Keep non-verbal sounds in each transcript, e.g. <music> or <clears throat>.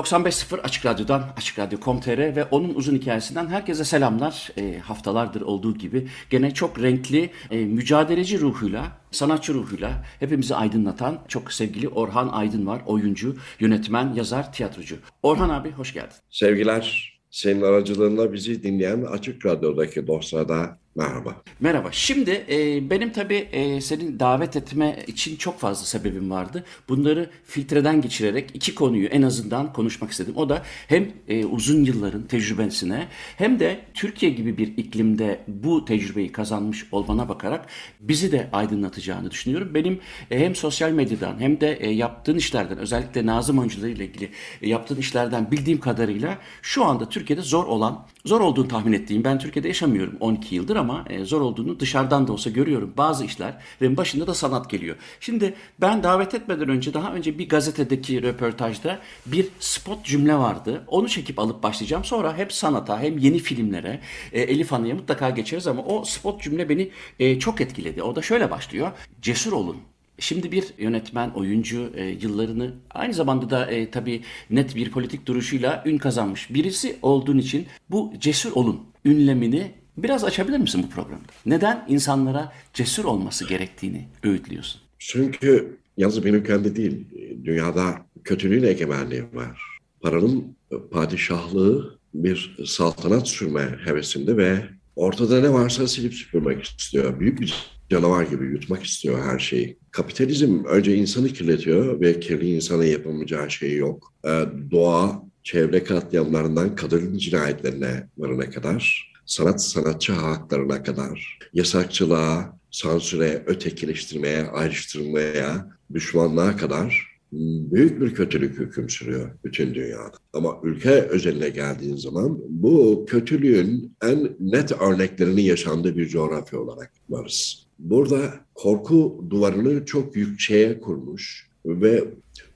95.0 Açık Radyo'dan, Açık Radyo.com.tr ve onun uzun hikayesinden herkese selamlar. E, haftalardır olduğu gibi gene çok renkli, e, mücadeleci ruhuyla, sanatçı ruhuyla hepimizi aydınlatan çok sevgili Orhan Aydın var. Oyuncu, yönetmen, yazar, tiyatrocu. Orhan abi hoş geldin. Sevgiler, senin aracılığında bizi dinleyen Açık Radyo'daki dostlara Merhaba. Merhaba. Şimdi e, benim tabii e, senin davet etme için çok fazla sebebim vardı. Bunları filtreden geçirerek iki konuyu en azından konuşmak istedim. O da hem e, uzun yılların tecrübesine hem de Türkiye gibi bir iklimde bu tecrübeyi kazanmış olmana bakarak bizi de aydınlatacağını düşünüyorum. Benim e, hem sosyal medyadan hem de e, yaptığın işlerden özellikle Nazım oyuncuları ile ilgili e, yaptığın işlerden bildiğim kadarıyla şu anda Türkiye'de zor olan, zor olduğunu tahmin ettiğim, ben Türkiye'de yaşamıyorum 12 yıldır ama e, zor olduğunu dışarıdan da olsa görüyorum. Bazı işlerin başında da sanat geliyor. Şimdi ben davet etmeden önce daha önce bir gazetedeki röportajda bir spot cümle vardı. Onu çekip alıp başlayacağım. Sonra hep sanata hem yeni filmlere e, Elif Hanı'ya mutlaka geçeriz ama o spot cümle beni e, çok etkiledi. O da şöyle başlıyor. Cesur olun. Şimdi bir yönetmen, oyuncu e, yıllarını aynı zamanda da e, tabii net bir politik duruşuyla ün kazanmış birisi olduğun için bu cesur olun ünlemini Biraz açabilir misin bu programda? Neden insanlara cesur olması gerektiğini öğütlüyorsun? Çünkü yalnız benim kendi değil, dünyada kötülüğün egemenliği var. Paranın padişahlığı bir saltanat sürme hevesinde ve ortada ne varsa silip süpürmek istiyor. Büyük bir canavar gibi yutmak istiyor her şeyi. Kapitalizm önce insanı kirletiyor ve kirli insana yapamayacağı şey yok. Ee, doğa, çevre katliamlarından kadın cinayetlerine varana kadar sanat sanatçı haklarına kadar yasakçılığa, sansüre, ötekileştirmeye, ayrıştırmaya, düşmanlığa kadar büyük bir kötülük hüküm sürüyor bütün dünyada. Ama ülke özeline geldiğin zaman bu kötülüğün en net örneklerini yaşandığı bir coğrafya olarak varız. Burada korku duvarını çok yükseğe kurmuş ve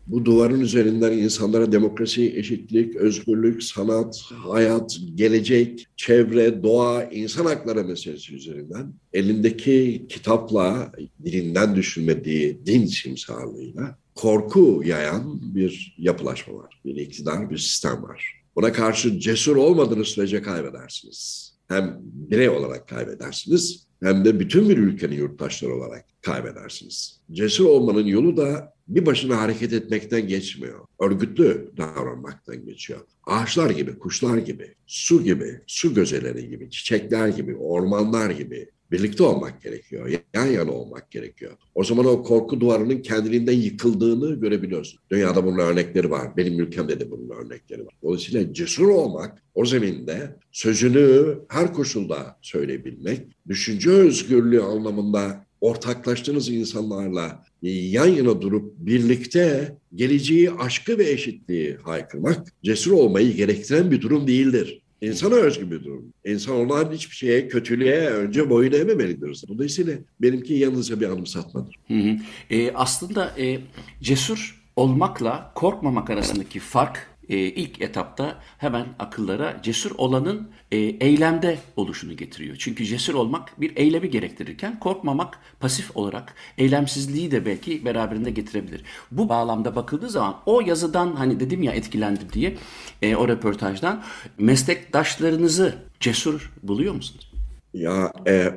bu duvarın üzerinden insanlara demokrasi, eşitlik, özgürlük, sanat, hayat, gelecek, çevre, doğa, insan hakları meselesi üzerinden elindeki kitapla, dilinden düşünmediği din simsarlığıyla korku yayan bir yapılaşma var. Bir iktidar, bir sistem var. Buna karşı cesur olmadığınız sürece kaybedersiniz. Hem birey olarak kaybedersiniz hem de bütün bir ülkenin yurttaşları olarak kaybedersiniz. Cesur olmanın yolu da bir başına hareket etmekten geçmiyor. Örgütlü davranmaktan geçiyor. Ağaçlar gibi, kuşlar gibi, su gibi, su gözeleri gibi, çiçekler gibi, ormanlar gibi birlikte olmak gerekiyor. Yan yana olmak gerekiyor. O zaman o korku duvarının kendiliğinden yıkıldığını görebiliyorsun. Dünyada bunun örnekleri var. Benim ülkemde de bunun örnekleri var. Dolayısıyla cesur olmak o zeminde sözünü her koşulda söyleyebilmek, düşünce özgürlüğü anlamında ortaklaştığınız insanlarla yan yana durup birlikte geleceği, aşkı ve eşitliği haykırmak cesur olmayı gerektiren bir durum değildir. İnsana özgü bir durum. İnsan olan hiçbir şeye, kötülüğe önce boyun eğmemelidir. Dolayısıyla benimki yalnızca bir anımsatmadır. Hı hı. E, aslında e, cesur olmakla korkmamak arasındaki fark e, ilk etapta hemen akıllara cesur olanın e, eylemde oluşunu getiriyor. Çünkü cesur olmak bir eylemi gerektirirken korkmamak pasif olarak eylemsizliği de belki beraberinde getirebilir. Bu bağlamda bakıldığı zaman o yazıdan hani dedim ya etkilendim diye e, o röportajdan meslektaşlarınızı cesur buluyor musunuz? Ya e,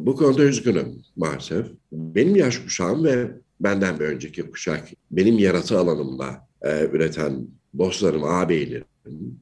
bu konuda üzgünüm maalesef. Benim yaş kuşağım ve benden bir önceki kuşak benim yaratı alanımda e, üreten dostlarım, ağabeylerim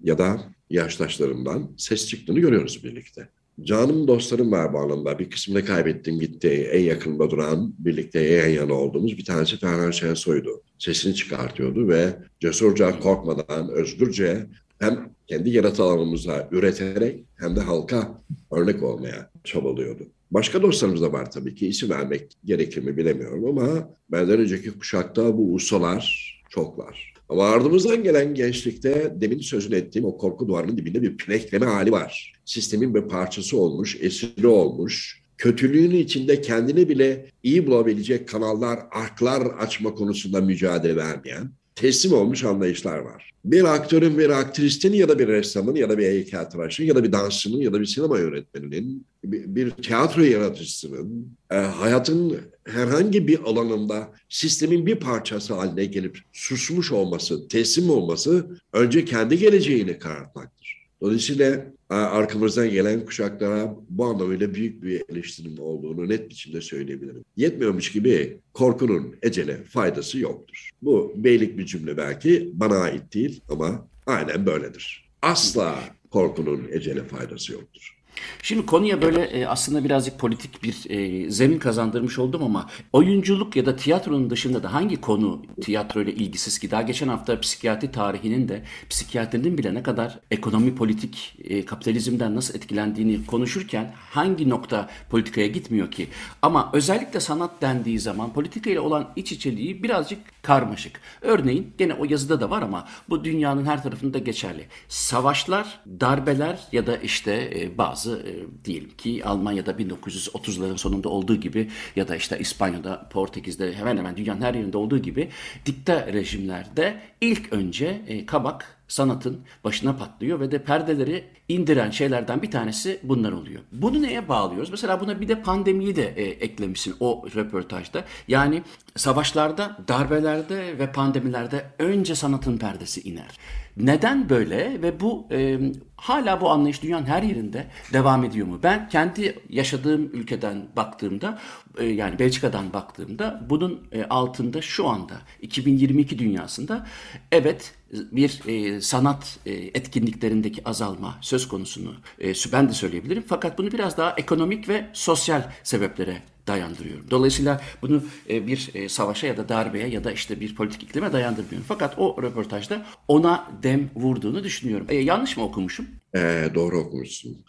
ya da yaştaşlarımdan ses çıktığını görüyoruz birlikte. Canım dostlarım var bu. Bir kısmını kaybettim gitti. En yakında duran, birlikte yan yana olduğumuz bir tanesi Ferhan Şensoy'du. Sesini çıkartıyordu ve cesurca, korkmadan, özgürce hem kendi yaratı alanımıza üreterek hem de halka örnek olmaya çabalıyordu. Başka dostlarımız da var tabii ki. İsim vermek gerekir mi bilemiyorum ama benden önceki kuşakta bu ustalar çoklar. Ama ardımızdan gelen gençlikte demin sözünü ettiğim o korku duvarının dibinde bir pinekleme hali var. Sistemin bir parçası olmuş, esiri olmuş, kötülüğün içinde kendini bile iyi bulabilecek kanallar, arklar açma konusunda mücadele vermeyen, teslim olmuş anlayışlar var. Bir aktörün, bir aktristin ya da bir ressamın ya da bir heykeltıraşın ya da bir dansçının ya da bir sinema yönetmeninin, bir, bir tiyatro yaratıcısının e, hayatın herhangi bir alanında sistemin bir parçası haline gelip susmuş olması, teslim olması önce kendi geleceğini karartmaktır. Dolayısıyla arkamızdan gelen kuşaklara bu anlamıyla büyük bir eleştirim olduğunu net biçimde söyleyebilirim. Yetmiyormuş gibi korkunun ecele faydası yoktur. Bu beylik bir cümle belki bana ait değil ama aynen böyledir. Asla korkunun ecele faydası yoktur. Şimdi konuya böyle e, aslında birazcık politik bir e, zemin kazandırmış oldum ama oyunculuk ya da tiyatronun dışında da hangi konu tiyatro ile ilgisiz ki daha geçen hafta psikiyatri tarihinin de psikiyatrinin bile ne kadar ekonomi politik e, kapitalizmden nasıl etkilendiğini konuşurken hangi nokta politikaya gitmiyor ki? Ama özellikle sanat dendiği zaman politika ile olan iç içeliği birazcık karmaşık. Örneğin gene o yazıda da var ama bu dünyanın her tarafında geçerli. Savaşlar, darbeler ya da işte bazı bazı e, diyelim ki Almanya'da 1930'ların sonunda olduğu gibi ya da işte İspanya'da, Portekiz'de hemen hemen dünyanın her yerinde olduğu gibi dikta rejimlerde ilk önce e, kabak sanatın başına patlıyor ve de perdeleri indiren şeylerden bir tanesi bunlar oluyor. Bunu neye bağlıyoruz? Mesela buna bir de pandemiyi de e, eklemişsin o röportajda. Yani savaşlarda, darbelerde ve pandemilerde önce sanatın perdesi iner. Neden böyle ve bu e, hala bu anlayış dünyanın her yerinde devam ediyor mu? Ben kendi yaşadığım ülkeden baktığımda yani Belçika'dan baktığımda bunun e, altında şu anda 2022 dünyasında evet bir e, sanat e, etkinliklerindeki azalma söz konusunu e, ben de söyleyebilirim. Fakat bunu biraz daha ekonomik ve sosyal sebeplere dayandırıyorum. Dolayısıyla bunu e, bir e, savaşa ya da darbeye ya da işte bir politik iklime dayandırmıyorum. Fakat o röportajda ona dem vurduğunu düşünüyorum. E, yanlış mı okumuşum? E, doğru okumuşsun.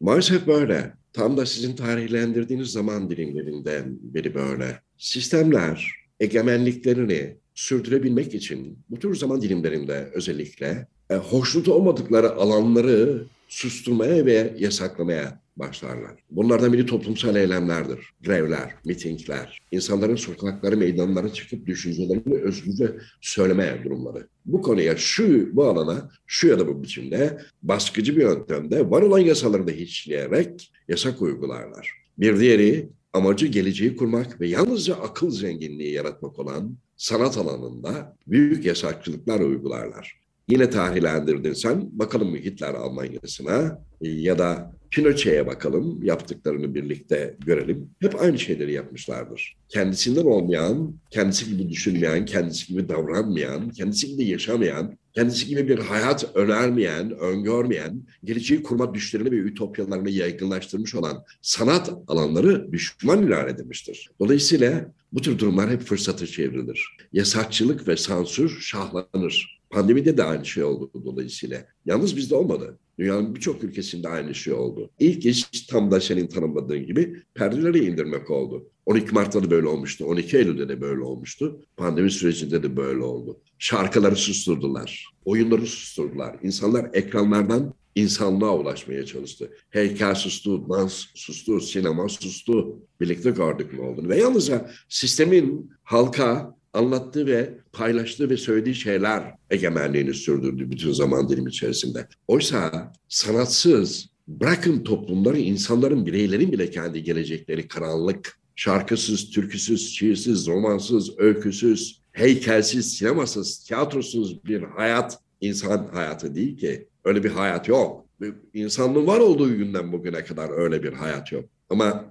Maalesef böyle. Tam da sizin tarihlendirdiğiniz zaman dilimlerinden biri böyle. Sistemler egemenliklerini sürdürebilmek için bu tür zaman dilimlerinde özellikle e, hoşnut olmadıkları alanları susturmaya ve yasaklamaya başlarlar. Bunlardan biri toplumsal eylemlerdir. Grevler, mitingler, insanların sokakları, meydanlara çıkıp düşüncelerini özgürce söyleme durumları. Bu konuya, şu, bu alana, şu ya da bu biçimde baskıcı bir yöntemde var olan yasaları da hiçleyerek yasak uygularlar. Bir diğeri amacı geleceği kurmak ve yalnızca akıl zenginliği yaratmak olan sanat alanında büyük yasakçılıklar uygularlar. Yine tarihlendirdin sen. Bakalım Hitler Almanya'sına ya da Pinochet'e bakalım. Yaptıklarını birlikte görelim. Hep aynı şeyleri yapmışlardır. Kendisinden olmayan, kendisi gibi düşünmeyen, kendisi gibi davranmayan, kendisi gibi yaşamayan, kendisi gibi bir hayat önermeyen, öngörmeyen, geleceği kurma düşlerini ve ütopyalarını yaygınlaştırmış olan sanat alanları düşman ilan edilmiştir. Dolayısıyla bu tür durumlar hep fırsatı çevrilir. Yasakçılık ve sansür şahlanır. Pandemide de aynı şey oldu dolayısıyla. Yalnız bizde olmadı. Dünyanın birçok ülkesinde aynı şey oldu. İlk iş tam da senin tanımladığın gibi perdeleri indirmek oldu. 12 Mart'ta da böyle olmuştu. 12 Eylül'de de böyle olmuştu. Pandemi sürecinde de böyle oldu. Şarkıları susturdular. Oyunları susturdular. İnsanlar ekranlardan insanlığa ulaşmaya çalıştı. Heykel sustu, dans sustu, sinema sustu. Birlikte gördük ne olduğunu. Ve yalnızca sistemin halka anlattığı ve paylaştığı ve söylediği şeyler egemenliğini sürdürdü bütün zaman dilimi içerisinde. Oysa sanatsız, bırakın toplumları, insanların, bireylerin bile kendi gelecekleri karanlık, şarkısız, türküsüz, şiirsiz, romansız, öyküsüz, heykelsiz, sinemasız, tiyatrosuz bir hayat insan hayatı değil ki. Öyle bir hayat yok. İnsanlığın var olduğu günden bugüne kadar öyle bir hayat yok. Ama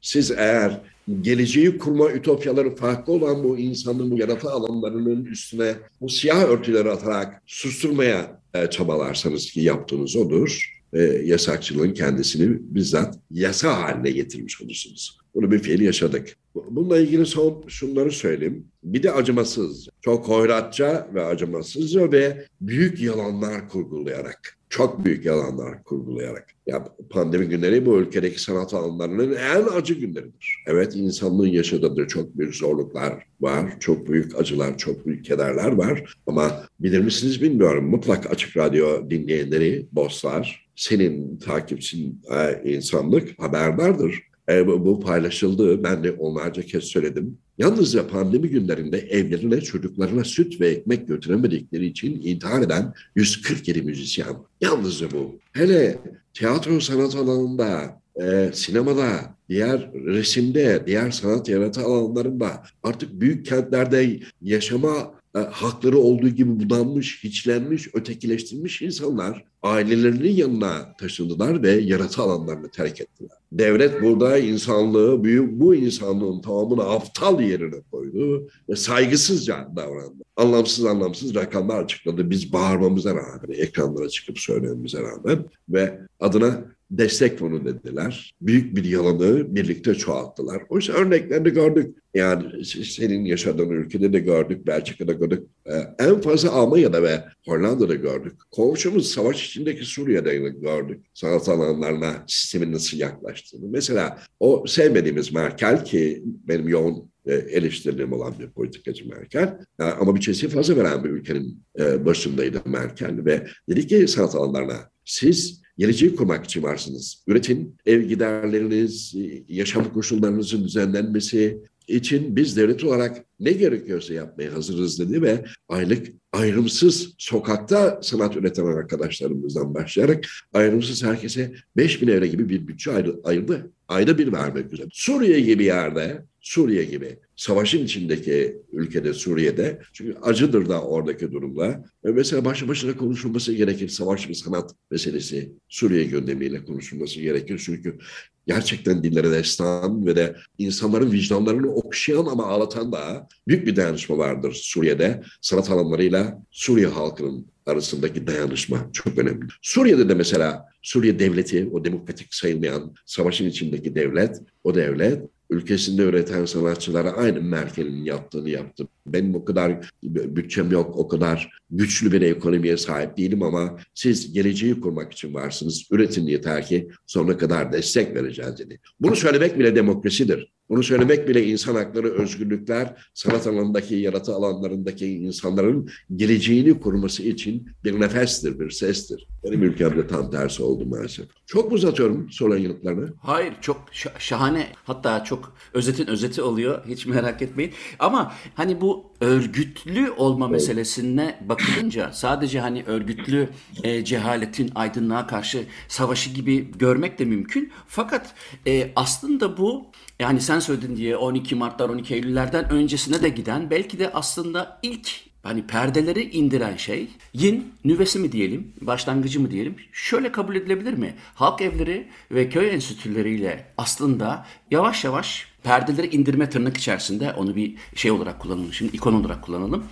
siz eğer geleceği kurma ütopyaları farklı olan bu insanın yaratı alanlarının üstüne bu siyah örtüleri atarak susturmaya e, çabalarsanız ki yaptığınız odur. E, yasakçılığın kendisini bizzat yasa haline getirmiş olursunuz. Bunu bir fiil yaşadık. Bununla ilgili son şunları söyleyeyim. Bir de acımasız, çok hoyratça ve acımasızca ve büyük yalanlar kurgulayarak Çok büyük yalanlar kurgulayarak. Ya pandemi günleri bu ülkedeki sanat alanlarının en acı günleridir. Evet insanlığın yaşadığı çok büyük zorluklar var, çok büyük acılar, çok büyük kederler var. Ama bilir misiniz bilmiyorum mutlak Açık Radyo dinleyenleri, dostlar, senin takipçin e, insanlık haberdardır. E, bu paylaşıldı. Ben de onlarca kez söyledim. Yalnızca pandemi günlerinde evlerine çocuklarına süt ve ekmek götüremedikleri için intihar eden 147 müzisyen. Yalnızca bu. Hele tiyatro sanat alanında, e, sinemada, diğer resimde, diğer sanat yaratı alanlarında artık büyük kentlerde yaşama e, hakları olduğu gibi budanmış, hiçlenmiş, ötekileştirilmiş insanlar ailelerinin yanına taşındılar ve yaratı alanlarını terk ettiler. Devlet burada insanlığı, büyük, bu insanlığın tamamını aptal yerine koydu ve saygısızca davrandı. Anlamsız anlamsız rakamlar açıkladı. Biz bağırmamıza rağmen, ekranlara çıkıp söylememize rağmen ve adına destek fonu dediler. Büyük bir yalanı birlikte çoğalttılar. Oysa örneklerini gördük. Yani senin yaşadığın ülkede de gördük, Belçika'da gördük. Ee, en fazla Almanya'da ve Hollanda'da gördük. Komşumuz savaş içindeki Suriye'de gördük. Sanat alanlarına sistemin nasıl yaklaştığını. Mesela o sevmediğimiz Merkel ki benim yoğun e, eleştirilerim olan bir politikacı Merkel. E, ama bütçesi fazla veren bir ülkenin e, başındaydı Merkel ve dedi ki sanat alanlarına siz geleceği kurmak için varsınız. Üretin, ev giderleriniz, yaşam koşullarınızın düzenlenmesi için biz devlet olarak ne gerekiyorsa yapmaya hazırız dedi ve aylık ayrımsız sokakta sanat üreten arkadaşlarımızdan başlayarak ayrımsız herkese 5 bin euro gibi bir bütçe ayırdı. Ayda bir vermek üzere. Suriye gibi yerde Suriye gibi savaşın içindeki ülkede Suriye'de. Çünkü acıdır da oradaki durumla. Ve mesela başlı başına konuşulması gerekir. Savaş ve sanat meselesi Suriye gündemiyle konuşulması gerekir. Çünkü gerçekten dillere destan ve de insanların vicdanlarını okşayan ama ağlatan da büyük bir dayanışma vardır Suriye'de. Sanat alanlarıyla Suriye halkının arasındaki dayanışma çok önemli. Suriye'de de mesela Suriye devleti, o demokratik sayılmayan savaşın içindeki devlet, o devlet ülkesinde üreten sanatçılara aynı Merkel'in yaptığını yaptı. Benim o kadar bütçem yok, o kadar güçlü bir ekonomiye sahip değilim ama siz geleceği kurmak için varsınız. Üretin yeter ki sonuna kadar destek vereceğiz dedi. Bunu söylemek bile demokrasidir. Bunu söylemek bile insan hakları, özgürlükler, sanat alanındaki, yaratı alanlarındaki insanların geleceğini kurması için bir nefestir, bir sestir. Benim ülkemde tam tersi oldu maalesef. Çok mu uzatıyorum sorulan yanıtlarını? Hayır, çok şahane. Hatta çok özetin özeti oluyor. Hiç merak etmeyin. Ama hani bu örgütlü olma meselesine bakılınca <clears throat> sadece hani örgütlü e, cehaletin aydınlığa karşı savaşı gibi görmek de mümkün. Fakat e, aslında bu yani sen söyledin diye 12 Mart'lar 12 Eylül'lerden öncesine de giden belki de aslında ilk hani perdeleri indiren şey yin nüvesi mi diyelim, başlangıcı mı diyelim? Şöyle kabul edilebilir mi? Halk evleri ve köy enstitüleriyle aslında yavaş yavaş perdeleri indirme tırnak içerisinde onu bir şey olarak kullanalım. Şimdi ikon olarak kullanalım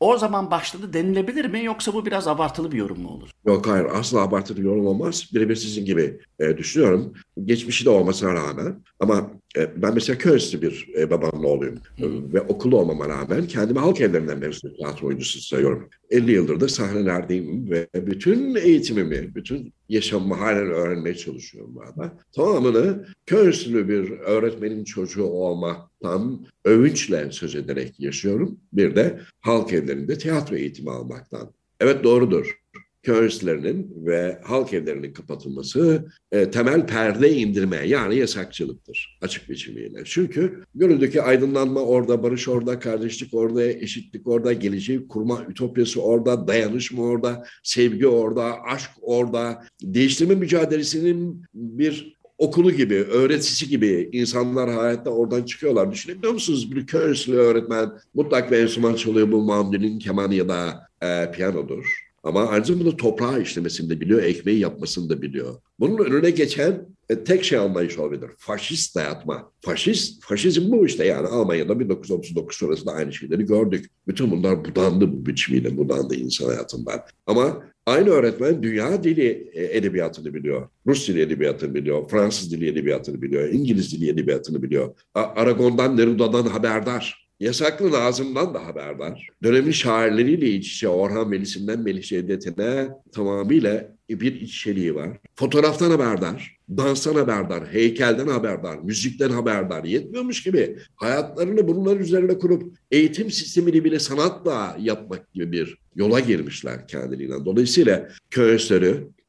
o zaman başladı denilebilir mi yoksa bu biraz abartılı bir yorum mu olur? Yok hayır asla abartılı bir yorum olmaz. Birebir sizin gibi e, düşünüyorum. Geçmişi de olmasına rağmen ama e, ben mesela köy bir e, babanın oğluyum e, ve okulda olmama rağmen kendimi halk evlerinden mezun tiyatro oyuncusu sayıyorum. 50 yıldır da sahnelerdeyim ve bütün eğitimimi, bütün yaşamımı halen öğrenmeye çalışıyorum bu arada. Tamamını köy bir öğretmenin çocuğu olmaktan övünçle söz ederek yaşıyorum. Bir de halk evlerinde tiyatro eğitimi almaktan. Evet doğrudur köyslerinin ve halk evlerinin kapatılması e, temel perde indirme yani yasakçılıktır açık biçimiyle. Çünkü görüldüğü aydınlanma orada, barış orada, kardeşlik orada, eşitlik orada, geleceği kurma ütopyası orada, dayanışma orada, sevgi orada, aşk orada, değiştirme mücadelesinin bir okulu gibi, öğretisi gibi insanlar hayatta oradan çıkıyorlar. Düşünebiliyor musunuz? Bir köy öğretmen mutlak bir enstrüman çalıyor bu mandolin, keman ya da e, piyanodur ama aynı zamanda toprağı işlemesini de biliyor, ekmeği yapmasını da biliyor. Bunun önüne geçen e, tek şey anlayış olabilir. Faşist dayatma. Faşist, faşizm bu işte yani Almanya'da 1939 sonrasında aynı şeyleri gördük. Bütün bunlar budandı bu biçimiyle, budandı insan hayatından. Ama aynı öğretmen dünya dili e, edebiyatını biliyor. Rus dili edebiyatını biliyor, Fransız dili edebiyatını biliyor, İngiliz dili edebiyatını biliyor. Aragon'dan, Neruda'dan haberdar. Yasaklı Nazım'dan da haberdar. Dönemin şairleriyle iç içe Orhan Veli'sinden Melih Cevdet'ine tamamıyla bir içeriği var. Fotoğraftan haberdar, danstan haberdar, heykelden haberdar, müzikten haberdar. Yetmiyormuş gibi hayatlarını bunlar üzerine kurup eğitim sistemini bile sanatla yapmak gibi bir yola girmişler kendiliğinden. Dolayısıyla köy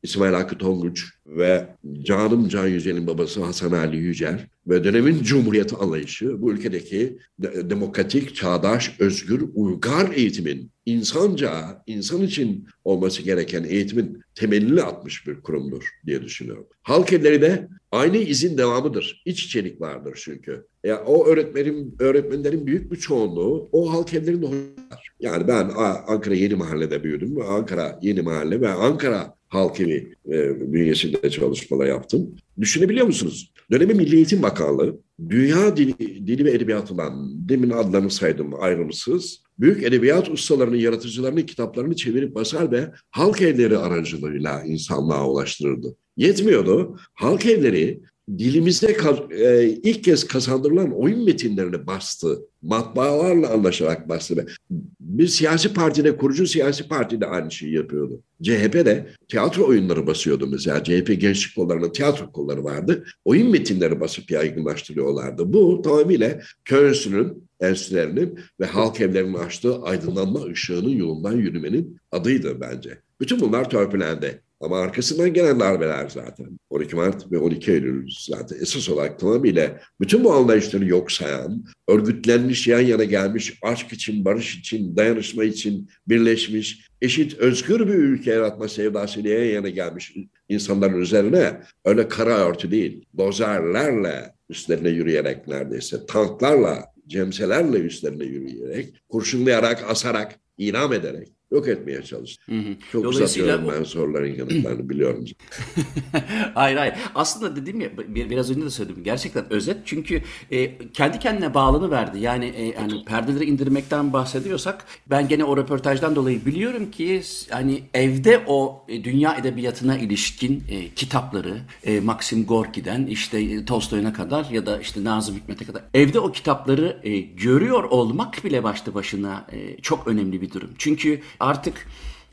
İsmail Hakkı Tonguç ve canım Can Yücel'in babası Hasan Ali Yücel ve dönemin Cumhuriyeti anlayışı bu ülkedeki de- demokratik, çağdaş, özgür, uygar eğitimin insanca, insan için olması gereken eğitimin temelini atmış bir kurumdur diye düşünüyorum. Halk evleri de aynı izin devamıdır. İç içerik vardır çünkü. Ya o öğretmenin öğretmenlerin büyük bir çoğunluğu o halk evlerinde hocalar. Yani ben Ankara Yeni Mahalle'de büyüdüm. Ankara Yeni Mahalle ve Ankara Halk Evi e, bünyesinde çalışmalar yaptım. Düşünebiliyor musunuz? Dönemi Milli Eğitim Bakanlığı dünya dili, dili ve edebiyatından demin adlarını saydım ayrımsız büyük edebiyat ustalarının, yaratıcılarının kitaplarını çevirip basar ve halk evleri aracılığıyla insanlığa ulaştırırdı. Yetmiyordu. Halk evleri dilimize e, ilk kez kazandırılan oyun metinlerini bastı. Matbaalarla anlaşarak bastı. Bir siyasi partide, kurucu siyasi partide aynı şeyi yapıyordu. CHP de tiyatro oyunları basıyordu mesela. CHP gençlik kollarının tiyatro kolları vardı. Oyun metinleri basıp yaygınlaştırıyorlardı. Bu tamamıyla köy enstitülerinin ve halk evlerinin açtığı aydınlanma ışığının yolundan yürümenin adıydı bence. Bütün bunlar törpülendi. Ama arkasından gelen darbeler zaten. 12 Mart ve 12 Eylül zaten esas olarak tamamıyla bütün bu anlayışları yok sayan, örgütlenmiş, yan yana gelmiş, aşk için, barış için, dayanışma için birleşmiş, eşit, özgür bir ülke yaratma sevdasıyla yan yana gelmiş insanların üzerine öyle kara örtü değil, dozerlerle üstlerine yürüyerek neredeyse, tanklarla, cemselerle üstlerine yürüyerek, kurşunlayarak, asarak, inam ederek yok etmeye çalıştı. Hı hı. Çok Dolayısıyla uzatıyorum ben soruların yanıtlarını biliyorum. <laughs> hayır hayır. Aslında dediğim ya biraz önce de söyledim. Gerçekten özet. Çünkü e, kendi kendine bağlanı verdi. Yani e, yani perdeleri indirmekten bahsediyorsak ben gene o röportajdan dolayı biliyorum ki hani evde o e, dünya edebiyatına ilişkin e, kitapları e, Maxim Gorki'den işte e, Tolstoy'una kadar ya da işte Nazım Hikmet'e kadar evde o kitapları e, görüyor olmak bile başta başına e, çok önemli bir durum. Çünkü artık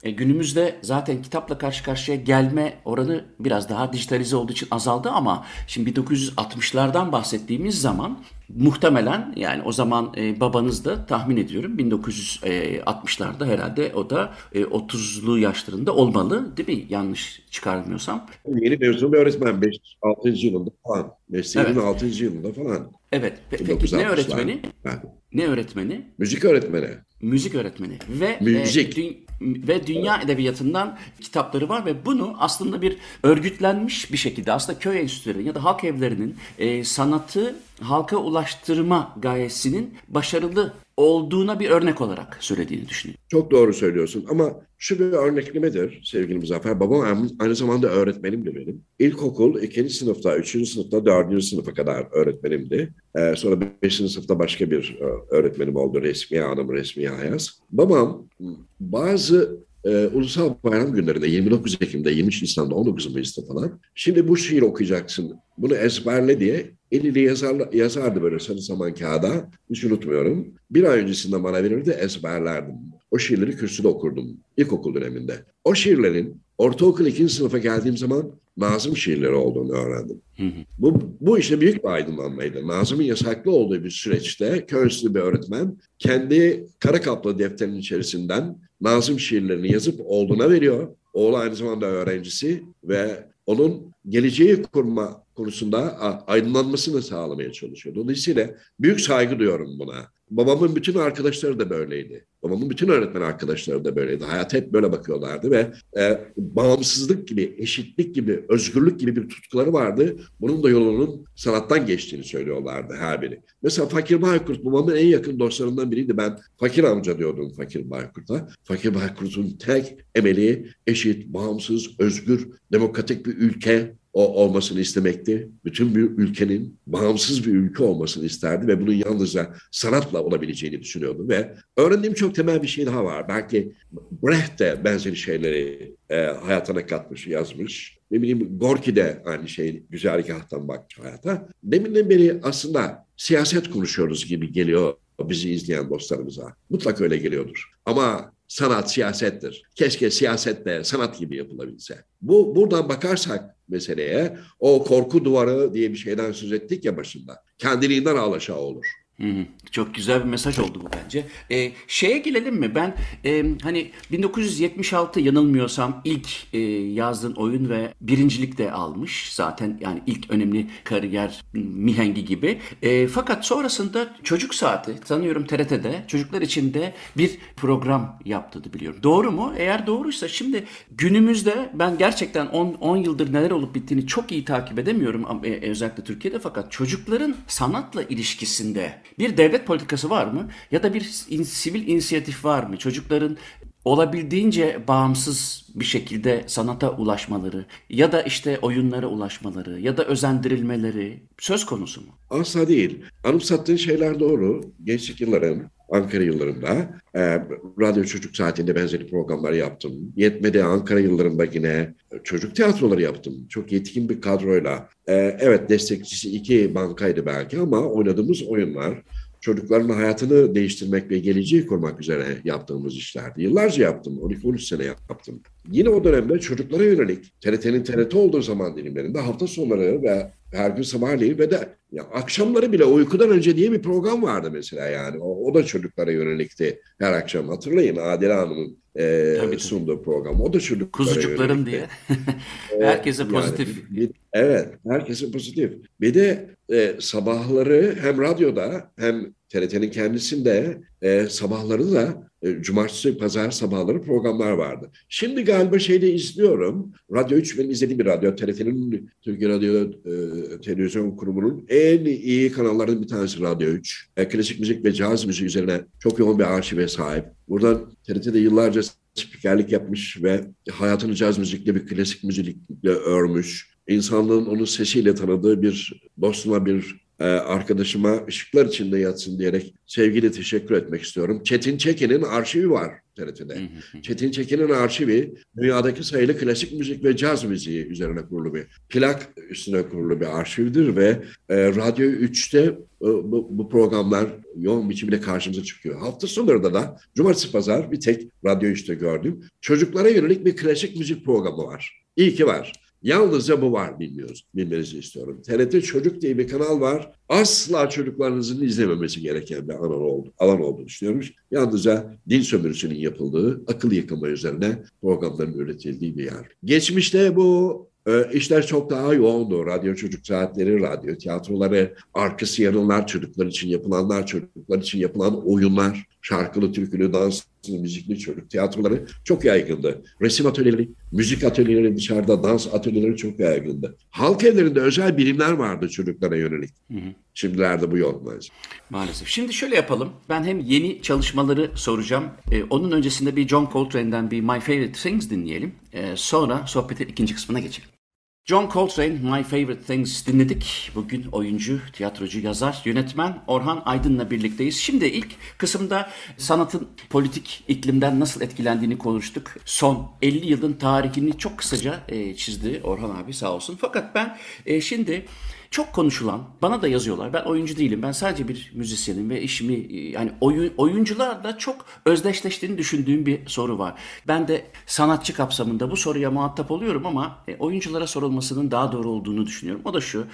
e, günümüzde zaten kitapla karşı karşıya gelme oranı biraz daha dijitalize olduğu için azaldı ama şimdi 1960'lardan bahsettiğimiz zaman muhtemelen yani o zaman e, babanız da tahmin ediyorum 1960'larda herhalde o da e, 30'lu yaşlarında olmalı değil mi? Yanlış çıkarmıyorsam. Yeni mezun bir öğretmen 5 6. yılında falan. Mesleğinin evet. 6. yılında falan. Evet. Peki ne öğretmeni? Ben. Ne öğretmeni? Müzik öğretmeni. Müzik öğretmeni ve e, Müzik. E, ve dünya edebiyatından kitapları var ve bunu aslında bir örgütlenmiş bir şekilde aslında köy enstitüleri ya da halk evlerinin e, sanatı halka ulaştırma gayesinin başarılı olduğuna bir örnek olarak söylediğini düşünüyorum. Çok doğru söylüyorsun ama şu bir örneklemedir sevgili Muzaffer. Babam aynı zamanda öğretmenim de benim. İlkokul ikinci sınıfta, üçüncü sınıfta, dördüncü sınıfa kadar öğretmenimdi. Ee, sonra beşinci sınıfta başka bir e, öğretmenim oldu. Resmiye Hanım, Resmiye Ayaz. Babam bazı e, ulusal bayram günlerinde 29 Ekim'de, 23 Nisan'da, 19 Mayıs'ta falan. Şimdi bu şiir okuyacaksın, bunu ezberle diye eliyle yazar, yazardı böyle sarı saman kağıda. Hiç unutmuyorum. Bir ay öncesinde bana verirdi, ezberlerdim. O şiirleri kürsüde okurdum ilkokul döneminde. O şiirlerin ortaokul ikinci sınıfa geldiğim zaman Nazım şiirleri olduğunu öğrendim. Hı hı. Bu, bu işte büyük bir aydınlanmaydı. Nazım'ın yasaklı olduğu bir süreçte köylüsü bir öğretmen kendi kara kaplı defterinin içerisinden Nazım şiirlerini yazıp oğluna veriyor. Oğlu aynı zamanda öğrencisi ve onun geleceği kurma konusunda aydınlanmasını sağlamaya çalışıyor. Dolayısıyla büyük saygı duyuyorum buna. Babamın bütün arkadaşları da böyleydi. Babamın bütün öğretmen arkadaşları da böyleydi. Hayat hep böyle bakıyorlardı ve e, bağımsızlık gibi, eşitlik gibi, özgürlük gibi bir tutkuları vardı. Bunun da yolunun sanattan geçtiğini söylüyorlardı her biri. Mesela Fakir Baykurt babamın en yakın dostlarından biriydi. Ben Fakir amca diyordum Fakir Baykurt'a. Fakir Baykurt'un tek emeli eşit, bağımsız, özgür, demokratik bir ülke, o olmasını istemekti. Bütün bir ülkenin bağımsız bir ülke olmasını isterdi ve bunun yalnızca sanatla olabileceğini düşünüyordu ve öğrendiğim çok temel bir şey daha var. Belki Brecht de benzeri şeyleri e, hayatına katmış, yazmış. Ne bileyim Gorki de aynı şey güzergahtan bakmış hayata. Deminden beri aslında siyaset konuşuyoruz gibi geliyor bizi izleyen dostlarımıza. Mutlak öyle geliyordur. Ama sanat siyasettir. Keşke siyaset de sanat gibi yapılabilse. Bu buradan bakarsak meseleye o korku duvarı diye bir şeyden söz ettik ya başında. Kendiliğinden alaşağı olur. Hı hı. Çok güzel bir mesaj oldu bu bence. Ee, şeye gelelim mi? Ben e, hani 1976 yanılmıyorsam ilk e, yazdığın oyun ve birincilik de almış zaten yani ilk önemli kariyer mihengi gibi. E, fakat sonrasında çocuk saati sanıyorum TRT'de çocuklar için de bir program yaptığını biliyorum. Doğru mu? Eğer doğruysa şimdi günümüzde ben gerçekten 10 yıldır neler olup bittiğini çok iyi takip edemiyorum e, özellikle Türkiye'de fakat çocukların sanatla ilişkisinde bir devlet politikası var mı? Ya da bir in, sivil inisiyatif var mı? Çocukların olabildiğince bağımsız bir şekilde sanata ulaşmaları ya da işte oyunlara ulaşmaları ya da özendirilmeleri söz konusu mu? Asla değil. Anımsattığın şeyler doğru. Gençlik yılların, Ankara yıllarında e, radyo çocuk saatinde benzeri programlar yaptım. Yetmedi Ankara yıllarında yine çocuk tiyatroları yaptım. Çok yetkin bir kadroyla. E, evet destekçisi iki bankaydı belki ama oynadığımız oyunlar çocukların hayatını değiştirmek ve geleceği kurmak üzere yaptığımız işlerdi. Yıllarca yaptım, 12-13 sene yaptım. Yine o dönemde çocuklara yönelik TRT'nin TRT olduğu zaman dilimlerinde hafta sonları ve her gün sabahleyin ve de ya akşamları bile uykudan önce diye bir program vardı mesela yani. O, o da çocuklara yönelikti her akşam. Hatırlayın Adile Hanım'ın e, tabii, sunduğu program. O da çocuklara Kuzucuklarım diye. <laughs> herkese pozitif. Yani, bir, evet, herkese pozitif. Bir de e, sabahları hem radyoda hem TRT'nin kendisinde e, sabahları da e, cumartesi, pazar sabahları programlar vardı. Şimdi galiba şeyde izliyorum. Radyo 3 benim izlediğim bir radyo. TRT'nin Türkiye Radyo e, Televizyon Kurumu'nun en iyi kanallarının bir tanesi Radyo 3. E, klasik müzik ve caz müziği üzerine çok yoğun bir arşive sahip. Buradan TRT'de yıllarca spikerlik yapmış ve hayatını caz müzikle bir klasik müzikle örmüş. İnsanlığın onun sesiyle tanıdığı bir dostuma, bir arkadaşıma ışıklar içinde yatsın diyerek sevgili teşekkür etmek istiyorum. Çetin Çekin'in arşivi var TRT'de. Çetin Çekin'in arşivi dünyadaki sayılı klasik müzik ve caz müziği üzerine kurulu bir plak üstüne kurulu bir arşivdir ve e, Radyo 3'te e, bu, bu programlar yoğun biçimde karşımıza çıkıyor. Hafta sonları da cumartesi pazar bir tek Radyo 3'te gördüm. Çocuklara yönelik bir klasik müzik programı var. İyi ki var. Yalnızca bu var bilmiyoruz. Bilmenizi istiyorum. TRT Çocuk diye bir kanal var. Asla çocuklarınızın izlememesi gereken bir alan oldu, alan olduğunu düşünüyorum. Yalnızca dil sömürüsünün yapıldığı, akıl yıkama üzerine programların üretildiği bir yer. Geçmişte bu e, işler çok daha yoğundu. Radyo çocuk saatleri, radyo tiyatroları, arkası yanılar, çocuklar için yapılanlar, çocuklar için yapılan oyunlar, şarkılı, türkülü, danslı, müzikli çocuk tiyatroları çok yaygındı. Resim atölyeleri, müzik atölyeleri dışarıda, dans atölyeleri çok yaygındı. Halk evlerinde özel birimler vardı çocuklara yönelik. Hı hı. Şimdilerde bu yok maalesef. Maalesef. Şimdi şöyle yapalım. Ben hem yeni çalışmaları soracağım. Ee, onun öncesinde bir John Coltrane'den bir My Favorite Things dinleyelim. Ee, sonra sohbetin ikinci kısmına geçelim. John Coltrane, My Favorite Things dinledik. Bugün oyuncu, tiyatrocu, yazar, yönetmen Orhan Aydın'la birlikteyiz. Şimdi ilk kısımda sanatın politik iklimden nasıl etkilendiğini konuştuk. Son 50 yılın tarihini çok kısaca e, çizdi Orhan abi sağ olsun. Fakat ben e, şimdi çok konuşulan, bana da yazıyorlar. Ben oyuncu değilim. Ben sadece bir müzisyenim ve işimi yani oyun, oyuncularla çok özdeşleştiğini düşündüğüm bir soru var. Ben de sanatçı kapsamında bu soruya muhatap oluyorum ama e, oyunculara sorulmasının daha doğru olduğunu düşünüyorum. O da şu.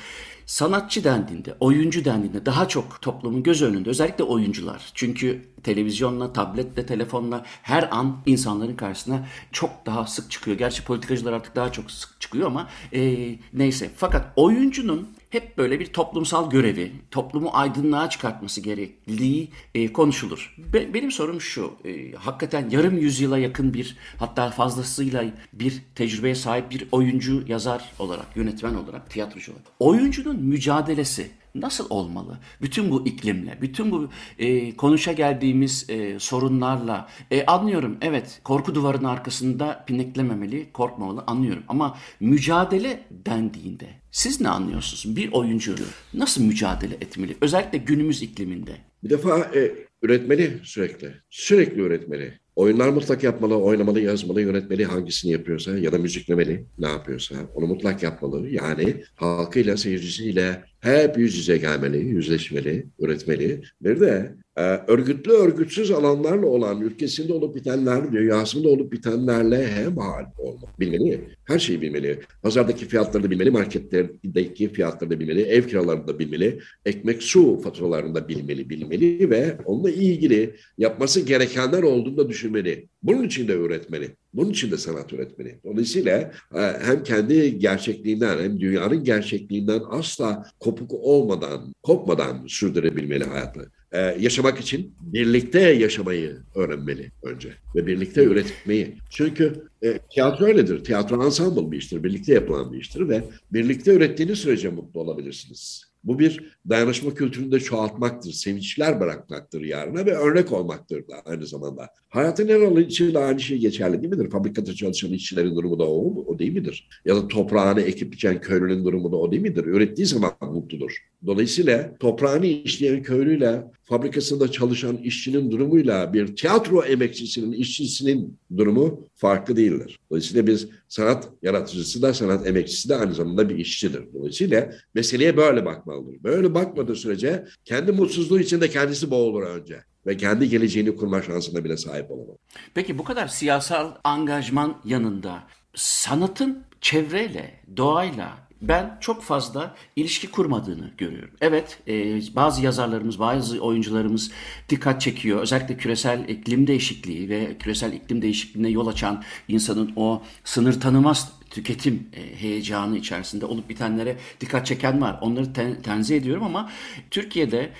Sanatçı dendiğinde, oyuncu dendiğinde daha çok toplumun göz önünde özellikle oyuncular. Çünkü televizyonla, tabletle, telefonla her an insanların karşısına çok daha sık çıkıyor. Gerçi politikacılar artık daha çok sık çıkıyor ama e, neyse. Fakat oyuncunun hep böyle bir toplumsal görevi, toplumu aydınlığa çıkartması gerekliliği e, konuşulur. Be, benim sorum şu, e, hakikaten yarım yüzyıla yakın bir hatta fazlasıyla bir tecrübeye sahip bir oyuncu, yazar olarak, yönetmen olarak, tiyatrocu olarak. Oyuncunun mücadelesi nasıl olmalı? Bütün bu iklimle, bütün bu e, konuşa geldiğimiz e, sorunlarla e, anlıyorum. Evet, korku duvarının arkasında pineklememeli, korkmamalı anlıyorum. Ama mücadele dendiğinde siz ne anlıyorsunuz? Bir oyuncu nasıl mücadele etmeli? Özellikle günümüz ikliminde. Bir defa e, üretmeli sürekli. Sürekli üretmeli. Oyunlar mutlak yapmalı, oynamalı, yazmalı, yönetmeli hangisini yapıyorsa ya da müziklemeli ne yapıyorsa onu mutlak yapmalı. Yani halkıyla, seyircisiyle hep yüz yüze gelmeli, yüzleşmeli, üretmeli. Bir de e, örgütlü örgütsüz alanlarla olan ülkesinde olup bitenler, dünyasında olup bitenlerle hem hal olmak bilmeli. Her şeyi bilmeli. Pazardaki fiyatları da bilmeli, marketlerdeki fiyatları da bilmeli, ev kiralarını da bilmeli, ekmek su faturalarını da bilmeli, bilmeli ve onunla ilgili yapması gerekenler olduğunu da düşünmeli. Bunun için de üretmeli. Bunun için de sanat üretmeli. Dolayısıyla e, hem kendi gerçekliğinden hem dünyanın gerçekliğinden asla kopuk olmadan, kopmadan sürdürebilmeli hayatı. Ee, yaşamak için birlikte yaşamayı öğrenmeli önce ve birlikte üretmeyi. Çünkü e, tiyatro öyledir. Tiyatro ensemble bir iştir, birlikte yapılan bir iştir ve birlikte ürettiğiniz sürece mutlu olabilirsiniz. Bu bir dayanışma kültürünü de çoğaltmaktır, sevinçler bırakmaktır yarına ve örnek olmaktır da aynı zamanda. Hayatın her alanı için de aynı şey geçerli değil midir? Fabrikada çalışan işçilerin durumu da o, o değil midir? Ya da toprağını ekip biçen köylünün durumu da o değil midir? Ürettiği zaman mutludur. Dolayısıyla toprağını işleyen köylüyle fabrikasında çalışan işçinin durumuyla bir tiyatro emekçisinin, işçisinin durumu farklı değildir. Dolayısıyla biz sanat yaratıcısı da sanat emekçisi de aynı zamanda bir işçidir. Dolayısıyla meseleye böyle bakmalıdır. Böyle bakmadığı sürece kendi mutsuzluğu içinde kendisi boğulur önce ve kendi geleceğini kurma şansına bile sahip olamaz. Peki bu kadar siyasal angajman yanında sanatın çevreyle, doğayla ben çok fazla ilişki kurmadığını görüyorum. Evet e, bazı yazarlarımız, bazı oyuncularımız dikkat çekiyor. Özellikle küresel iklim değişikliği ve küresel iklim değişikliğine yol açan insanın o sınır tanımaz tüketim e, heyecanı içerisinde olup bitenlere dikkat çeken var. Onları ten, tenzih ediyorum ama Türkiye'de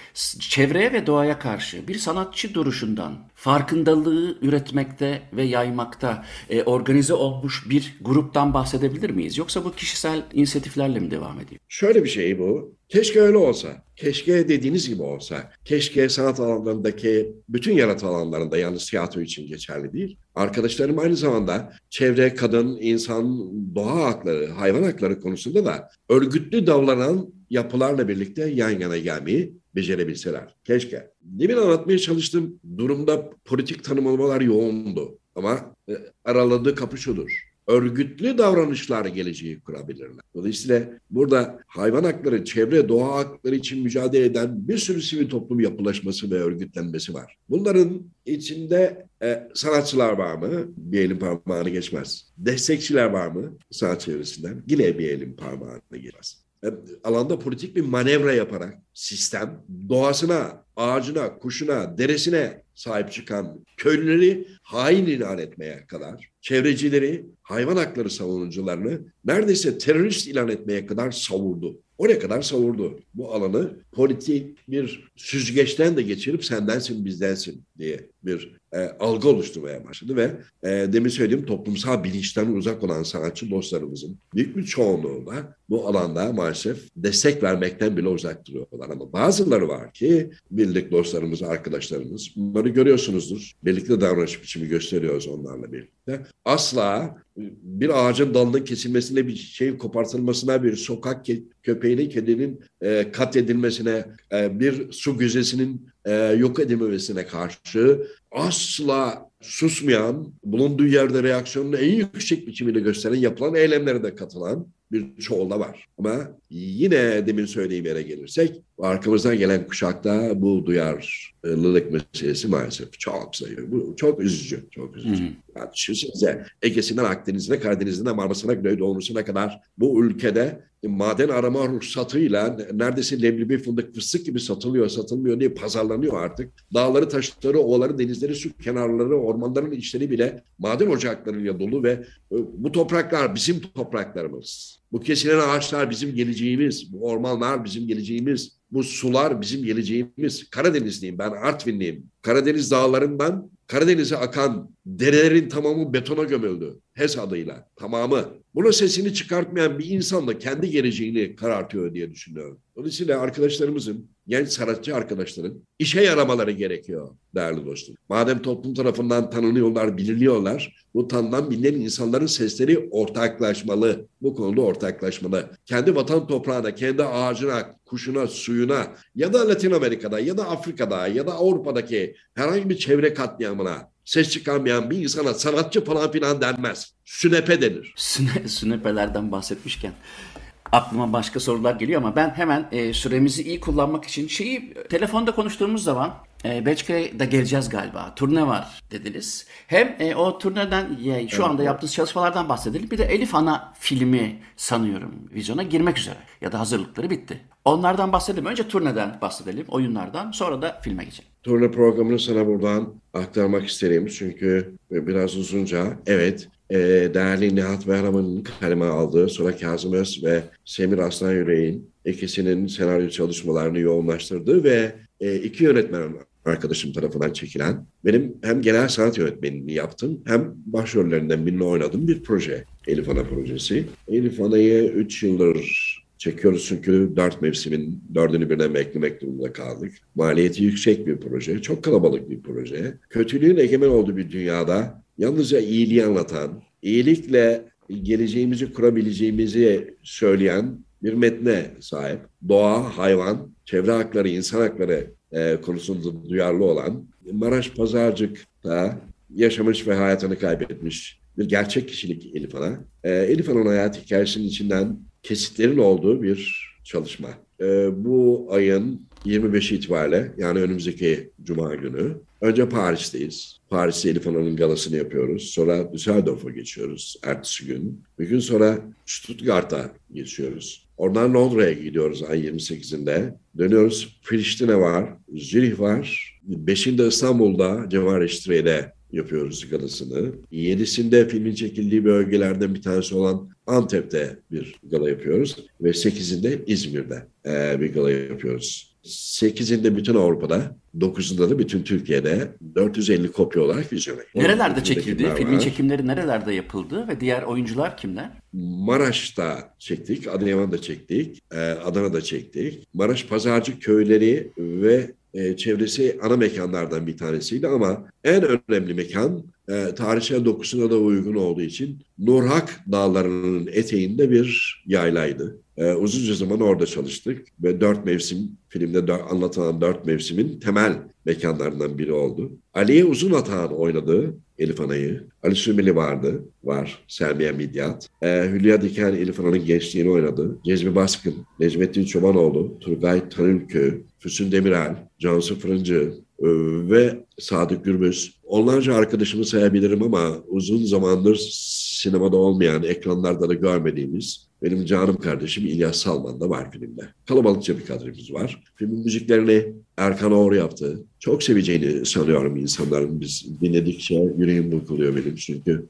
çevreye ve doğaya karşı bir sanatçı duruşundan farkındalığı üretmekte ve yaymakta e, organize olmuş bir gruptan bahsedebilir miyiz? Yoksa bu kişisel inisiyatiflerle mi devam ediyor? Şöyle bir şey bu. Keşke öyle olsa. Keşke dediğiniz gibi olsa. Keşke sanat alanlarındaki bütün yaratı alanlarında yalnız tiyatro için geçerli değil. Arkadaşlarım aynı zamanda çevre, kadın, insan, doğa hakları, hayvan hakları konusunda da örgütlü davranan yapılarla birlikte yan yana gelmeyi becerebilseler. Keşke. Demin anlatmaya çalıştığım durumda politik tanımlamalar yoğundu. Ama e, araladığı kapı şudur örgütlü davranışlar geleceği kurabilirler. Dolayısıyla burada hayvan hakları, çevre, doğa hakları için mücadele eden bir sürü sivil toplum yapılaşması ve örgütlenmesi var. Bunların içinde e, sanatçılar var mı? Bir elin parmağını geçmez. Destekçiler var mı sanat çevresinden? Yine bir elin parmağını geçmez e, alanda politik bir manevra yaparak sistem doğasına, ağacına, kuşuna, deresine sahip çıkan köylüleri hain ilan etmeye kadar, çevrecileri, hayvan hakları savunucularını neredeyse terörist ilan etmeye kadar savurdu. Oraya kadar savurdu. Bu alanı politik bir süzgeçten de geçirip sendensin bizdensin diye bir e, algı oluşturmaya başladı ve e, demin söylediğim toplumsal bilinçten uzak olan sanatçı dostlarımızın büyük bir çoğunluğu da bu alanda maalesef destek vermekten bile uzak duruyorlar. Ama bazıları var ki birlik dostlarımız, arkadaşlarımız bunları görüyorsunuzdur. Birlikte davranış biçimi gösteriyoruz onlarla birlikte. Asla bir ağacın dalının kesilmesine bir şey kopartılmasına bir sokak köpeğinin kedinin e, katledilmesine e, bir su güzesinin e, yok edilmemesine karşı asla susmayan, bulunduğu yerde reaksiyonunu en yüksek biçimiyle gösteren, yapılan eylemlere de katılan bir çoğul da var. Ama yine demin söylediğim yere gelirsek arkamızdan gelen kuşakta bu duyarlılık meselesi maalesef çok zayıf. Bu çok üzücü, çok üzücü. Hı. Yani düşünsenize Ege'sinden Akdeniz'ine, Karadeniz'ine, Marmara'sına, Güneydoğu'suna kadar bu ülkede maden arama ruhsatıyla neredeyse leblebi fındık fıstık gibi satılıyor, satılmıyor diye pazarlanıyor artık. Dağları, taşları, ovaları, denizleri, su kenarları, ormanların içleri bile maden ocaklarıyla dolu ve e, bu topraklar bizim topraklarımız. Bu kesilen ağaçlar bizim geleceğimiz, bu ormanlar bizim geleceğimiz, bu sular bizim geleceğimiz. Karadenizliyim ben, Artvinliyim. Karadeniz dağlarından Karadeniz'e akan derelerin tamamı betona gömüldü. HES adıyla tamamı. Buna sesini çıkartmayan bir insan da kendi geleceğini karartıyor diye düşünüyorum. Dolayısıyla arkadaşlarımızın, genç sanatçı arkadaşların işe yaramaları gerekiyor değerli dostum. Madem toplum tarafından tanınıyorlar, biliniyorlar, bu tanınan bilinen insanların sesleri ortaklaşmalı. Bu konuda ortaklaşmalı. Kendi vatan toprağına, kendi ağacına, kuşuna, suyuna ya da Latin Amerika'da ya da Afrika'da ya da Avrupa'daki herhangi bir çevre katliamına ses çıkarmayan bir insana sanatçı falan filan denmez. Sünepe denir. Süne, sünepelerden bahsetmişken aklıma başka sorular geliyor ama ben hemen e, süremizi iyi kullanmak için şeyi telefonda konuştuğumuz zaman e, Belçika'ya da geleceğiz galiba. Turne var dediniz. Hem e, o turneden ya, şu anda yaptığınız çalışmalardan bahsedelim. Bir de Elif Ana filmi sanıyorum vizyona girmek üzere ya da hazırlıkları bitti. Onlardan bahsedelim. Önce turneden bahsedelim, oyunlardan. Sonra da filme geçelim. Turne programını sana buradan aktarmak isterim. Çünkü biraz uzunca. Evet, e, değerli Nihat Behram'ın kaleme aldığı, sonra Kazım Öz ve Semir Aslan Yüreğin ikisinin senaryo çalışmalarını yoğunlaştırdığı ve e, iki yönetmen arkadaşım tarafından çekilen, benim hem genel sanat yönetmenliğini yaptım hem başrollerinden birini oynadım bir proje. Elif Ana projesi. Elif Ana'yı 3 yıldır çekiyoruz çünkü dört mevsimin dördünü birden beklemek durumunda kaldık. Maliyeti yüksek bir proje, çok kalabalık bir proje. Kötülüğün egemen olduğu bir dünyada yalnızca iyiliği anlatan, iyilikle geleceğimizi kurabileceğimizi söyleyen bir metne sahip. Doğa, hayvan, çevre hakları, insan hakları e, konusunda duyarlı olan Maraş Pazarcık'ta yaşamış ve hayatını kaybetmiş bir gerçek kişilik Elif Ana. E, Elif Ana'nın hayat hikayesinin içinden kesitlerin olduğu bir çalışma. E, bu ayın 25 itibariyle yani önümüzdeki Cuma günü önce Paris'teyiz. Paris'te Elif Ana'nın galasını yapıyoruz. Sonra Düsseldorf'a geçiyoruz ertesi gün. Bir gün sonra Stuttgart'a geçiyoruz. Oradan Londra'ya gidiyoruz ay 28'inde. Dönüyoruz. Priştine var, Zürih var. Beşinde İstanbul'da Cemal Reştre'de yapıyoruz galasını. Yedisinde filmin çekildiği bölgelerden bir tanesi olan Antep'te bir gala yapıyoruz. Ve sekizinde İzmir'de e, bir gala yapıyoruz. Sekizinde bütün Avrupa'da, dokuzunda da bütün Türkiye'de 450 kopya olarak vizyona. Nerelerde çekildi? Filmin çekimleri nerelerde yapıldı ve diğer oyuncular kimler? Maraş'ta çektik, Adıyaman'da çektik, e, Adana'da çektik. Maraş Pazarcı köyleri ve e, çevresi ana mekanlardan bir tanesiydi ama en önemli mekan e, tarihsel dokusuna da uygun olduğu için Nurhak dağlarının eteğinde bir yaylaydı. E, uzunca zaman orada çalıştık ve dört mevsim, filmde dört, anlatılan dört mevsimin temel mekanlarından biri oldu. Aliye Uzun Atağ'ın oynadığı Elif Ana'yı, Ali Sümeli vardı, var, Selmiye Midyat. E, Hülya Diken Elif Ana'nın gençliğini oynadı. Cezmi Baskın, Necmettin Çobanoğlu, Turgay Tanülkü, Füsun Demirel, Cansu Fırıncı e, ve Sadık Gürbüz. Onlarca arkadaşımı sayabilirim ama uzun zamandır sinemada olmayan, ekranlarda da görmediğimiz benim canım kardeşim İlyas Salman da var filmde. Kalabalıkça bir kadromuz var. Filmin müziklerini Erkan Oğur yaptı. Çok seveceğini sanıyorum insanların. Biz dinledikçe yüreğim burkuluyor benim. Çünkü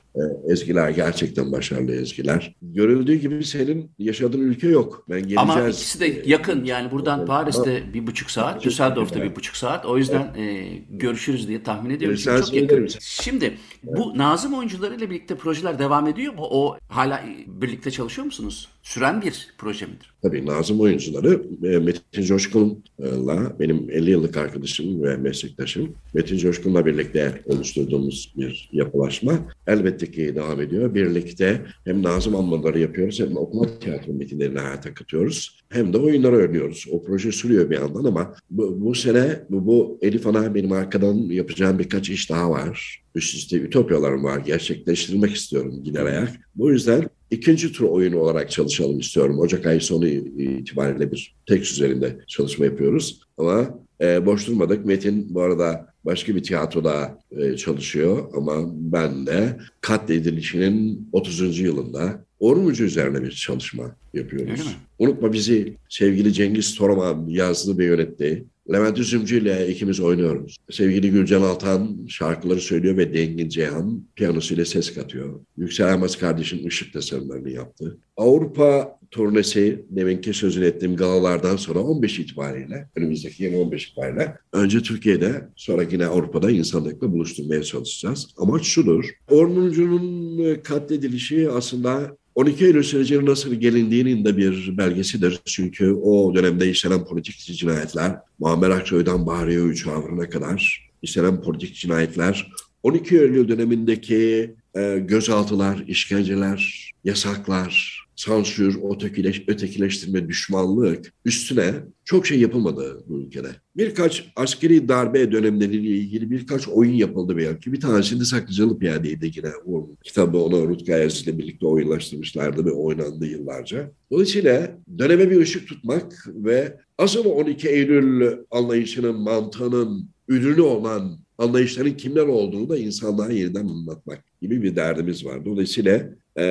ezgiler gerçekten başarılı ezgiler. Görüldüğü gibi senin yaşadığın ülke yok. Ben geleceğiz. Ama ikisi de yakın. Yani buradan Paris'te bir buçuk saat, Düsseldorf'ta bir buçuk saat. O yüzden e, görüşürüz diye tahmin ediyorum. Sen Çok yakın. Şimdi bu Nazım oyuncularıyla birlikte projeler devam ediyor mu? O hala birlikte çalışıyor musunuz? News. Süren bir proje midir? Tabii Nazım oyuncuları e, Metin Coşkun'la benim 50 yıllık arkadaşım ve meslektaşım Metin Coşkun'la birlikte oluşturduğumuz bir yapılaşma elbette ki devam ediyor. Birlikte hem Nazım anmaları yapıyoruz hem okuma tiyatro metinlerini hayata katıyoruz. Hem de oyunları oynuyoruz. O proje sürüyor bir yandan ama bu, bu sene bu, bu Elif Ana benim arkadan yapacağım birkaç iş daha var. Üst üste ütopyalarım var. Gerçekleştirmek istiyorum gider ayak. Bu yüzden ikinci tur oyunu olarak çalışalım istiyorum. Ocak ayı sonu itibariyle bir tekst üzerinde çalışma yapıyoruz. Ama e, boş durmadık. Metin bu arada başka bir tiyatroda e, çalışıyor ama ben de katledilişinin 30. yılında Ormucu üzerine bir çalışma yapıyoruz. Unutma bizi sevgili Cengiz Toraman yazdı ve yönetti. Levent Üzümcü ile ikimiz oynuyoruz. Sevgili Gülcan Altan şarkıları söylüyor ve Dengin Ceyhan piyanosuyla ses katıyor. Yüksel Elmas kardeşim ışık tasarımlarını yaptı. Avrupa turnesi deminki sözünü ettiğim galalardan sonra 15 itibariyle, önümüzdeki yeni 15 itibariyle önce Türkiye'de sonra yine Avrupa'da insanlıkla buluşturmaya çalışacağız. Amaç şudur. Ormuncu'nun katledilişi aslında 12 Eylül sürecinin nasıl gelindiğinin de bir belgesidir. Çünkü o dönemde işlenen politik cinayetler, Muammer Aksoy'dan Bahriye Üçavrı'na kadar işlenen politik cinayetler 12 Eylül dönemindeki e, gözaltılar, işkenceler, yasaklar, sansür, ötekileş, ötekileştirme, düşmanlık üstüne çok şey yapılmadı bu ülkede. Birkaç askeri darbe dönemleriyle ilgili birkaç oyun yapıldı belki. Bir tanesinde Saklıcalı Piyade'ydi yine. O kitabı onu Rutkay Aziz ile birlikte oyunlaştırmışlardı ve oynandı yıllarca. Dolayısıyla döneme bir ışık tutmak ve asıl 12 Eylül anlayışının, mantığının ürünü olan anlayışların kimler olduğunu da insanlara yeniden anlatmak gibi bir derdimiz var. Dolayısıyla e,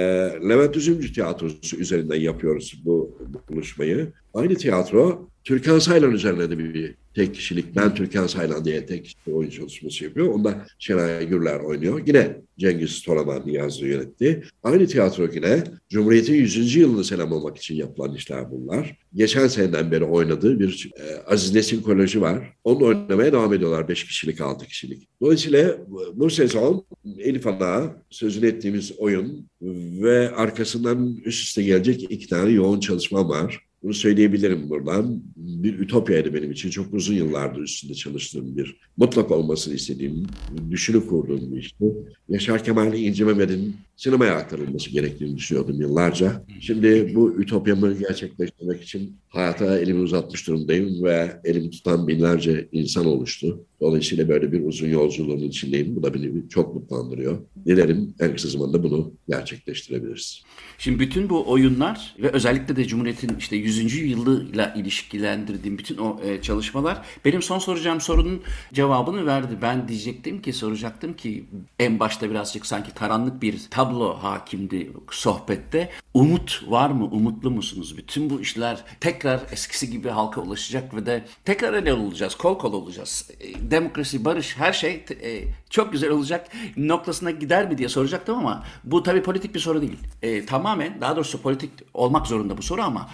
Levent Üzümcü Tiyatrosu üzerinden yapıyoruz bu, bu buluşmayı. Aynı tiyatro Türkan Saylan üzerine de bir, tek kişilik, ben Türkan Saylan diye tek kişilik oyun çalışması yapıyor. Onda Şenay Gürler oynuyor. Yine Cengiz Toraman yazdı yönetti. Aynı tiyatro yine Cumhuriyet'in 100. yılını selamlamak için yapılan işler bunlar. Geçen seneden beri oynadığı bir e, Aziz Nesin Koleji var. Onu oynamaya devam ediyorlar 5 kişilik, 6 kişilik. Dolayısıyla bu sezon Elif Ana sözünü ettiğimiz oyun ve arkasından üst üste gelecek iki tane yoğun çalışma var. Bunu söyleyebilirim buradan. Bir ütopyaydı benim için. Çok uzun yıllardır üstünde çalıştığım bir, mutlak olmasını istediğim, düşünü kurduğum bir işti. Yaşar Kemal İnci Mehmet'in sinemaya aktarılması gerektiğini düşünüyordum yıllarca. Şimdi bu ütopyamı gerçekleştirmek için hayata elimi uzatmış durumdayım ve elimi tutan binlerce insan oluştu. Dolayısıyla böyle bir uzun yolculuğun içindeyim. Bu da beni çok mutlandırıyor. Dilerim en kısa zamanda bunu gerçekleştirebiliriz. Şimdi bütün bu oyunlar ve özellikle de Cumhuriyet'in işte 100. yılıyla ilişkilendirdiğim bütün o e, çalışmalar benim son soracağım sorunun cevabını verdi. Ben diyecektim ki soracaktım ki en başta birazcık sanki karanlık bir tablo hakimdi sohbette. Umut var mı? Umutlu musunuz? Bütün bu işler tekrar eskisi gibi halka ulaşacak ve de tekrar ele olacağız, kol kol olacağız. E, demokrasi, barış, her şey e, çok güzel olacak noktasına gider mi diye soracaktım ama bu tabii politik bir soru değil. E, tamamen daha doğrusu politik olmak zorunda bu soru ama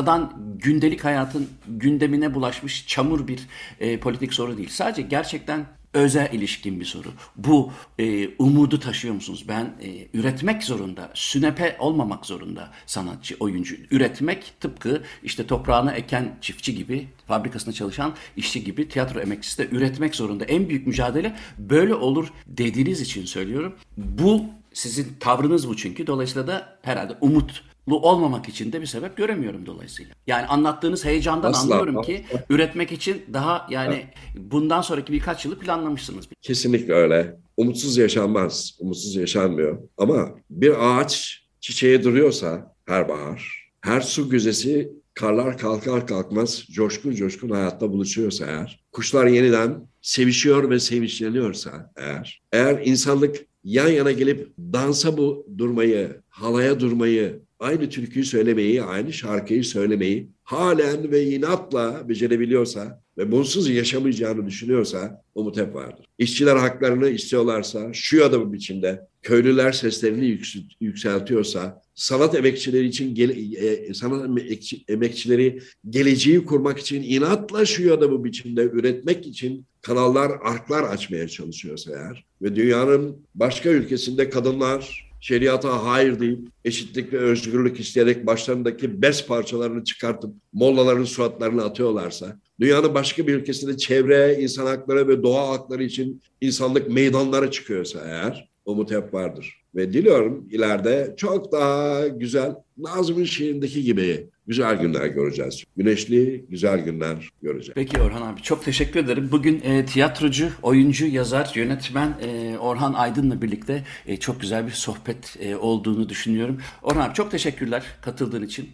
sıradan gündelik hayatın gündemine bulaşmış çamur bir e, politik soru değil. Sadece gerçekten özel ilişkin bir soru. Bu e, umudu taşıyor musunuz? Ben e, üretmek zorunda, sünepe olmamak zorunda sanatçı, oyuncu. Üretmek tıpkı işte toprağını eken çiftçi gibi, fabrikasında çalışan işçi gibi tiyatro emekçisi de üretmek zorunda. En büyük mücadele böyle olur dediğiniz için söylüyorum. Bu sizin tavrınız bu çünkü. Dolayısıyla da herhalde umut olmamak için de bir sebep göremiyorum dolayısıyla. Yani anlattığınız heyecandan Asla, anlıyorum asla. ki üretmek için daha yani bundan sonraki birkaç yılı planlamışsınız. Kesinlikle öyle. Umutsuz yaşanmaz. Umutsuz yaşanmıyor. Ama bir ağaç çiçeğe duruyorsa her bahar, her su güzesi karlar kalkar kalkmaz coşkun coşkun hayatta buluşuyorsa eğer, kuşlar yeniden sevişiyor ve sevinçleniyorsa eğer, eğer insanlık yan yana gelip dansa bu durmayı, halaya durmayı, aynı türküyü söylemeyi, aynı şarkıyı söylemeyi halen ve inatla becerebiliyorsa ve bunsuz yaşamayacağını düşünüyorsa umut hep vardır. İşçiler haklarını istiyorlarsa şu ya da bu biçimde köylüler seslerini yüksel- yükseltiyorsa sanat emekçileri için gele- e, sanat emekçi- emekçileri geleceği kurmak için inatla şu ya da bu biçimde üretmek için kanallar, arklar açmaya çalışıyorsa eğer ve dünyanın başka ülkesinde kadınlar şeriata hayır deyip eşitlik ve özgürlük isteyerek başlarındaki bez parçalarını çıkartıp mollaların suratlarına atıyorlarsa, dünyanın başka bir ülkesinde çevre, insan hakları ve doğa hakları için insanlık meydanlara çıkıyorsa eğer, umut hep vardır. Ve diliyorum ileride çok daha güzel, Nazım'ın şiirindeki gibi güzel günler göreceğiz. Güneşli, güzel günler göreceğiz. Peki Orhan abi çok teşekkür ederim. Bugün e, tiyatrocu, oyuncu, yazar, yönetmen e, Orhan Aydın'la birlikte e, çok güzel bir sohbet e, olduğunu düşünüyorum. Orhan abi çok teşekkürler katıldığın için.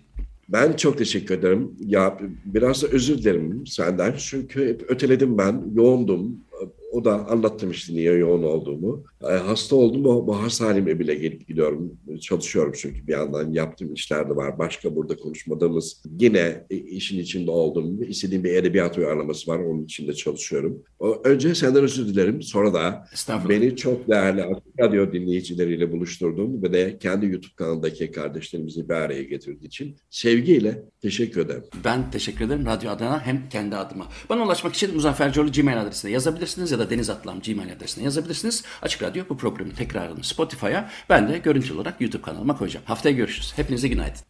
Ben çok teşekkür ederim. Ya biraz da özür dilerim senden. Çünkü hep öteledim ben. Yoğundum. O da anlattım işte niye yoğun olduğumu. E, hasta oldum. O, bu hastaneme bile gelip gidiyorum. Çalışıyorum çünkü bir yandan yaptığım işler de var. Başka burada konuşmadığımız yine e, işin içinde olduğum istediğim bir edebiyat uyarlaması var. Onun içinde çalışıyorum. O, önce senden özür dilerim. Sonra da. Beni çok değerli Açık radyo dinleyicileriyle buluşturdun ve de kendi YouTube kanalındaki kardeşlerimizi bir araya getirdiği için sevgiyle teşekkür ederim. Ben teşekkür ederim radyo adına hem kendi adıma. Bana ulaşmak için Muzaffer Coğlu Gmail adresine yazabilirsiniz ya da Deniz Atlam Gmail adresine yazabilirsiniz. Açık Radyo bu programın tekrarını Spotify'a ben de görüntü olarak YouTube kanalıma koyacağım. Haftaya görüşürüz. Hepinize günaydın.